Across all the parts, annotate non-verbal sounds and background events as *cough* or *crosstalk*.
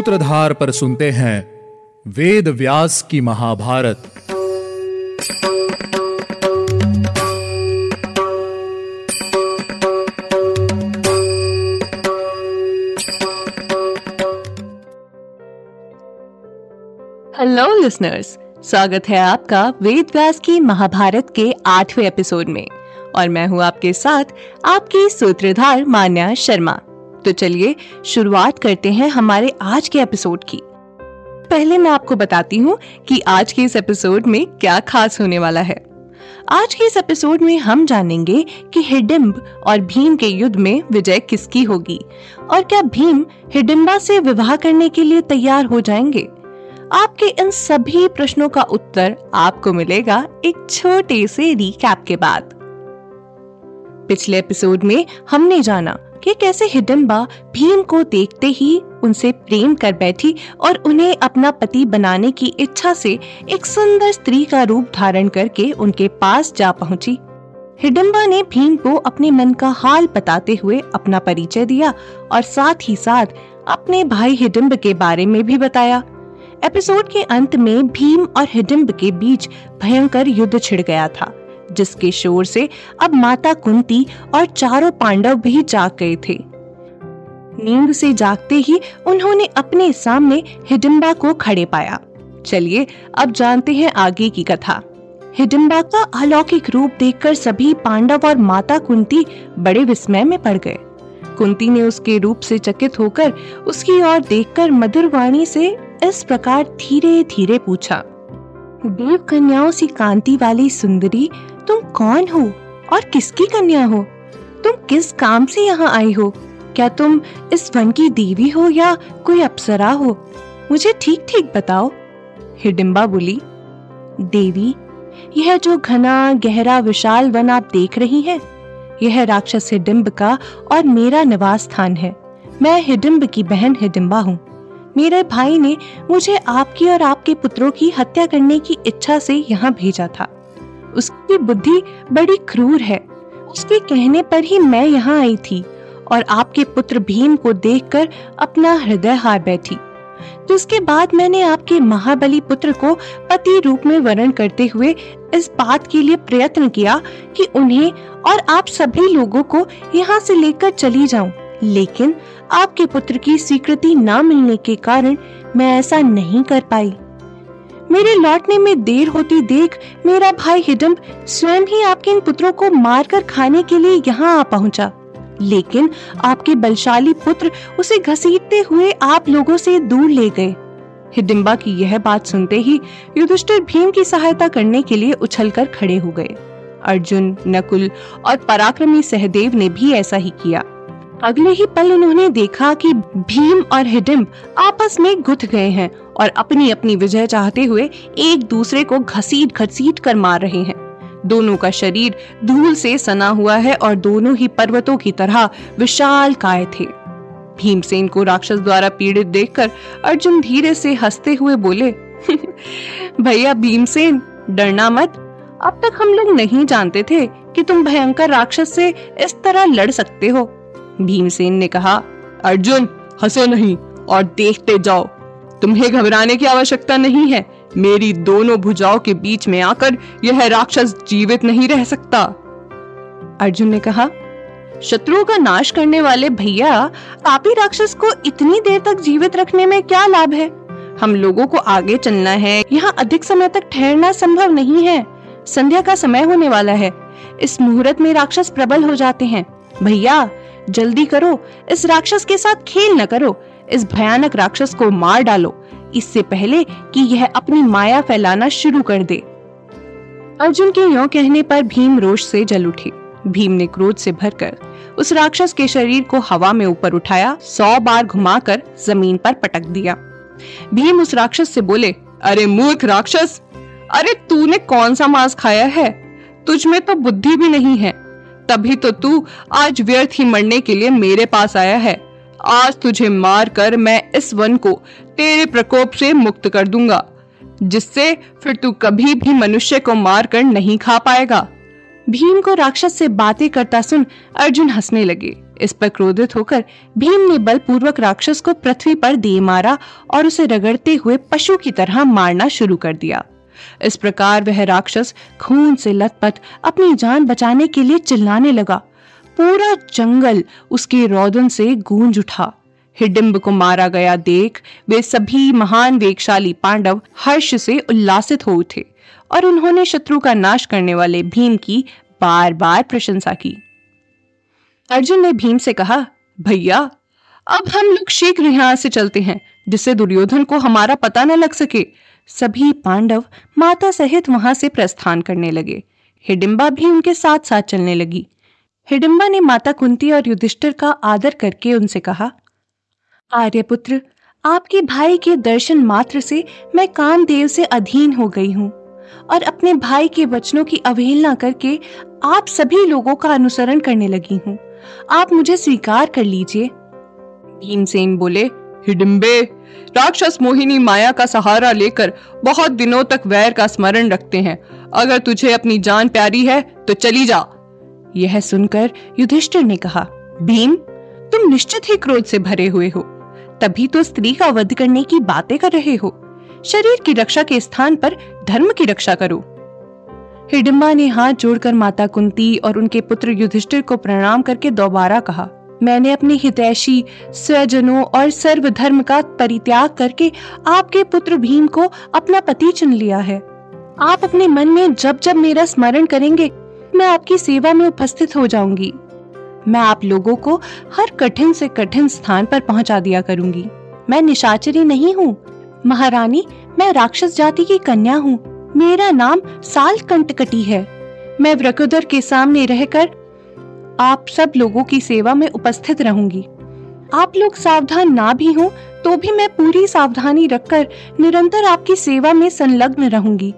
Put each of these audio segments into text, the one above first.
सूत्रधार पर सुनते हैं वेद व्यास की महाभारत। हेलो लिसनर्स स्वागत है आपका वेद व्यास की महाभारत के आठवें एपिसोड में। और मैं हूँ आपके साथ आपकी सूत्रधार मान्या शर्मा। तो चलिए शुरुआत करते हैं हमारे आज के एपिसोड की। पहले मैं आपको बताती हूँ कि आज के इस एपिसोड में क्या खास होने वाला है। आज के इस एपिसोड में हम जानेंगे कि हिडिम्ब और भीम के युद्ध में विजय किसकी होगी और क्या भीम हिडिम्बा से विवाह करने के लिए तैयार हो जाएँगे। आपके इन सभी प्रश्नों का उत्तर आपको मिलेगा एक छोटे से रिकैप के बाद। पिछले एपिसोड में हमने जाना कि कैसे हिडम्बा भीम को देखते ही उनसे प्रेम कर बैठी और उन्हें अपना पति बनाने की इच्छा से एक सुंदर स्त्री का रूप धारण करके उनके पास जा पहुँची। हिडम्बा ने भीम को अपने मन का हाल बताते हुए अपना परिचय दिया और साथ ही साथ अपने भाई हिडम्ब के बारे में भी बताया। एपिसोड के अंत में भीम और हिडम्ब के बीच भयंकर युद्ध छिड़ गया था। जिसके शोर से अब माता कुंती और चारों पांडव भी जाग गए थे। नींद से जागते ही उन्होंने अपने सामने हिडिम्बा को खड़े पाया। चलिए, अब जानते हैं आगे की कथा। हिडिम्बा का अलौकिक रूप देखकर सभी पांडव और माता कुंती बड़े विस्मय में पड़ गए। कुंती ने उसके रूप से चकित होकर उसकी ओर देखकर मधुर वाणी से इस प्रकार धीरे धीरे पूछा, देव कन्याओं सी कांति वाली सुंदरी तुम कौन हो और किसकी कन्या हो? तुम किस काम से यहाँ आई हो? क्या तुम इस वन की देवी हो या कोई अप्सरा हो? मुझे ठीक ठीक बताओ। हिडिम्बा बोली देवी यह जो घना गहरा विशाल वन आप देख रही हैं, यह राक्षस हिडिम्ब का और मेरा निवास स्थान है। मैं हिडिम्ब की बहन हिडिम्बा हूँ। मेरे भाई ने मुझे आपकी और आपके पुत्रों की हत्या करने की इच्छा से यहाँ भेजा था। उसकी बुद्धि बड़ी क्रूर है। उसके कहने पर ही मैं यहाँ आई थी और आपके पुत्र भीम को देखकर अपना हृदय हार बैठी। इसके बाद मैंने आपके महाबली पुत्र को पति रूप में वर्ण करते हुए इस बात के लिए प्रयत्न किया कि उन्हें और आप सभी लोगों को यहाँ से लेकर चली जाऊँ। लेकिन आपके पुत्र की स्वीकृति न मिलने के कारण मैं ऐसा नहीं कर पाई। मेरे लौटने में देर होती देख मेरा भाई हिडम्ब स्वयं ही आपके इन पुत्रों को मारकर खाने के लिए यहाँ आ पहुँचा। लेकिन आपके बलशाली पुत्र उसे घसीटते हुए आप लोगों से दूर ले गए। हिडिम्बा की यह बात सुनते ही युधिष्ठिर भीम की सहायता करने के लिए उछलकर खड़े हो गए। अर्जुन, नकुल और पराक्रमी सहदेव ने भी ऐसा ही किया। अगले ही पल उन्होंने देखा कि भीम और हिडिम्ब आपस में गुथ गए हैं और अपनी अपनी विजय चाहते हुए एक दूसरे को घसीट घसीट कर मार रहे हैं। दोनों का शरीर धूल से सना हुआ है और दोनों ही पर्वतों की तरह विशाल काय थे। भीमसेन को राक्षस द्वारा पीड़ित देखकर अर्जुन धीरे से हँसते हुए बोले, *laughs* भैया भीमसेन, डरना मत। अब तक हम लोग नहीं जानते थे कि तुम भयंकर राक्षस से इस तरह लड़ सकते हो। भीमसेन ने कहा, अर्जुन, हंसो नहीं और देखते जाओ। तुम्हें घबराने की आवश्यकता नहीं है। मेरी दोनों भुजाओं के बीच में आकर यह राक्षस जीवित नहीं रह सकता। अर्जुन ने कहा, शत्रुओं का नाश करने वाले भैया, आप ही राक्षस को इतनी देर तक जीवित रखने में क्या लाभ है? हम लोगों को आगे चलना है। यहाँ अधिक समय तक ठहरना संभव नहीं है। संध्या का समय होने वाला है। इस मुहूर्त में राक्षस प्रबल हो जाते हैं। भैया जल्दी करो, इस राक्षस के साथ खेल न करो, इस भयानक राक्षस को मार डालो, इससे पहले कि यह अपनी माया फैलाना शुरू कर दे। अर्जुन के यो कहने पर भीम रोष से जल उठे। भीम ने क्रोध से भरकर उस राक्षस के शरीर को हवा में ऊपर उठाया, सौ बार घुमाकर ज़मीन पर पटक दिया। भीम उस राक्षस से बोले, अरे मूर्ख राक्षस! अरे तूने कौन सा मांस खाया है? तुझ में तो बुद्धि भी नहीं है। तभी तो तू आज व्यर्थ ही मरने के लिए मेरे पास आया है। आज तुझे मार कर मैं इस वन को तेरे प्रकोप से मुक्त कर दूँगा, जिससे फिर तू कभी भी मनुष्य को मार कर नहीं खा पाएगा। भीम को राक्षस से बातें करता सुन अर्जुन हंसने लगे। इस पर क्रोधित होकर भीम ने बलपूर्वक राक्षस को पृथ्वी पर दे मारा और उसे रगड़ते हुए पशु की तरह मारना शुरू कर दिया। इस प्रकार वह राक्षस खून से लथपथ अपनी जान बचाने के लिए चिल्लाने लगा। पूरा जंगल उसके रोदन से गूंज उठा। हिडिम्ब को मारा गया देख वे सभी महान वेगशाली पांडव हर्ष से उल्लासित हो उठे और उन्होंने शत्रु का नाश करने वाले भीम की बार बार प्रशंसा की। अर्जुन ने भीम से कहा, भैया, अब हम लोग शीघ्र यहाँ से चलते हैं, जिससे दुर्योधन को हमारा पता न लग सके। सभी पांडव माता सहित वहाँ से प्रस्थान करने लगे। हिडिम्बा भी उनके साथ साथ चलने लगी। हिडिम्बा ने माता कुंती और युधिष्ठिर का आदर करके उनसे कहा, आर्यपुत्र, आपके भाई के दर्शन मात्र से मैं कामदेव से अधीन हो गई हूँ और अपने भाई के वचनों की अवहेलना करके आप सभी लोगों का अनुसरण करने लगी हूँ। आप मुझे स्वीकार कर लीजिए। भीमसेन बोले हिडिम्बे, राक्षस मोहिनी माया का सहारा लेकर बहुत दिनों तक वैर का स्मरण रखते हैं। अगर तुझे अपनी जान प्यारी है तो चली जा। यह सुनकर युधिष्ठिर ने कहा, भीम, तुम निश्चित ही क्रोध से भरे हुए हो। तभी तो स्त्री का वध करने की बातें कर रहे हो। शरीर की रक्षा के स्थान पर धर्म की रक्षा करो। हिडिम्बा ने हाथ जोड़कर माता कुंती और उनके पुत्र युधिष्ठिर को प्रणाम करके दोबारा कहा मैंने अपने हितैषी स्वजनों और सर्वधर्म का परित्याग करके आपके पुत्र भीम को अपना पति चुन लिया है। आप अपने मन में जब जब मेरा स्मरण करेंगे, मैं आपकी सेवा में उपस्थित हो जाऊँगी। मैं आप लोगों को हर कठिन से कठिन स्थान पर पहुँचा दिया करूँगी। मैं निशाचरी नहीं हूँ। महारानी, मैं राक्षस जाति की कन्या हूँ। मेरा नाम साल कंटकटी है। मैं व्रकोदर के सामने रहकर आप सब लोगों की सेवा में उपस्थित रहूँगी। आप लोग सावधान ना भी हो तो भी मैं पूरी सावधानी रखकर निरंतर आपकी सेवा में संलग्न रहूँगी।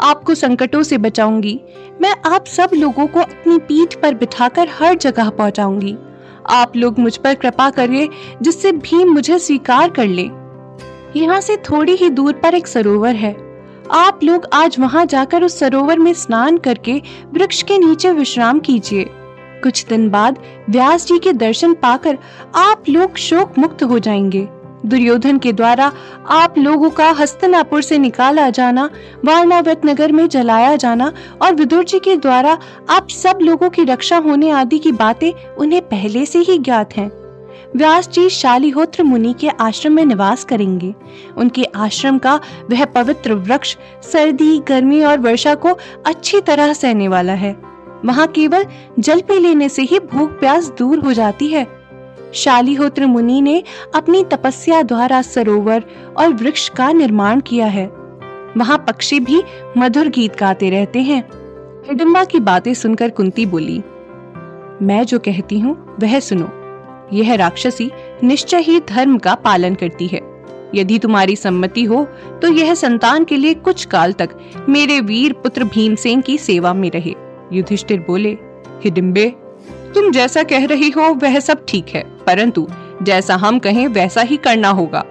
आपको संकटों से बचाऊँगी। मैं आप सब लोगों को अपनी पीठ पर बिठाकर हर जगह पहुंचाऊँगी। आप लोग मुझ पर कृपा करिए, जिससे भीम मुझे स्वीकार कर ले। यहाँ से थोड़ी ही दूर पर एक सरोवर है। आप लोग आज वहाँ जाकर उस सरोवर में स्नान करके वृक्ष के नीचे विश्राम कीजिए। कुछ दिन बाद व्यास जी के दर्शन पाकर आप लोग शोक मुक्त हो जाएँगे। दुर्योधन के द्वारा आप लोगों का हस्तनापुर से निकाला जाना वारणावत नगर में जलाया जाना और विदुर जी के द्वारा आप सब लोगों की रक्षा होने आदि की बातें उन्हें पहले से ही ज्ञात हैं। व्यास जी शालिहोत्र मुनि के आश्रम में निवास करेंगे। उनके आश्रम का वह पवित्र वृक्ष सर्दी, गर्मी और वर्षा को अच्छी तरह सहने वाला है। वहाँ केवल जल पी लेने से ही भूख प्यास दूर हो जाती है। शालीहोत्र मुनि ने अपनी तपस्या द्वारा सरोवर और वृक्ष का निर्माण किया है। वहाँ पक्षी भी मधुर गीत गाते रहते हैं। हिडिम्बा की बातें सुनकर कुंती बोली, मैं जो कहती हूँ, वह सुनो। यह राक्षसी निश्चय ही धर्म का पालन करती है। यदि तुम्हारी सम्मति हो तो यह संतान के लिए कुछ काल तक मेरे वीर पुत्र भीमसेन की सेवा में रहे। युधिष्ठिर बोले हिडिम्बे तुम जैसा कह रही हो, वह सब ठीक है, परंतु जैसा हम कहें, वैसा ही करना होगा।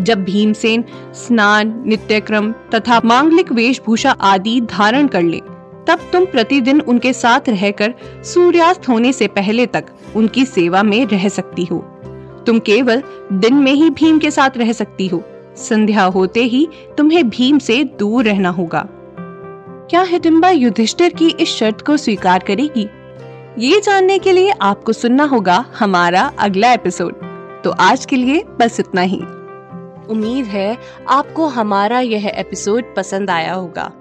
जब भीमसेन, स्नान, नित्यक्रम तथा मांगलिक वेशभूषा आदि धारण कर ले, तब तुम प्रतिदिन उनके साथ रहकर सूर्यास्त होने से पहले तक उनकी सेवा में रह सकती हो। तुम केवल दिन में ही भीम के साथ रह सकती हो। संध्या होते ही तुम्हें भीम से दूर रहना होगा। क्या हिडिम्बा युधिष्ठिर की इस शर्त को स्वीकार करेगी? ये जानने के लिए आपको सुनना होगा हमारा अगला एपिसोड। तो आज के लिए बस इतना ही। उम्मीद है आपको हमारा यह एपिसोड पसंद आया होगा।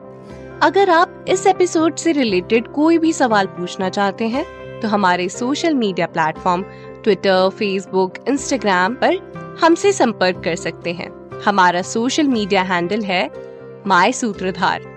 अगर आप इस एपिसोड से रिलेटेड कोई भी सवाल पूछना चाहते हैं तो हमारे social media platform Twitter, Facebook, Instagram पर हमसे संपर्क कर सकते हैं। हमारा सोशल मीडिया हैंडल है माय सूत्रधार।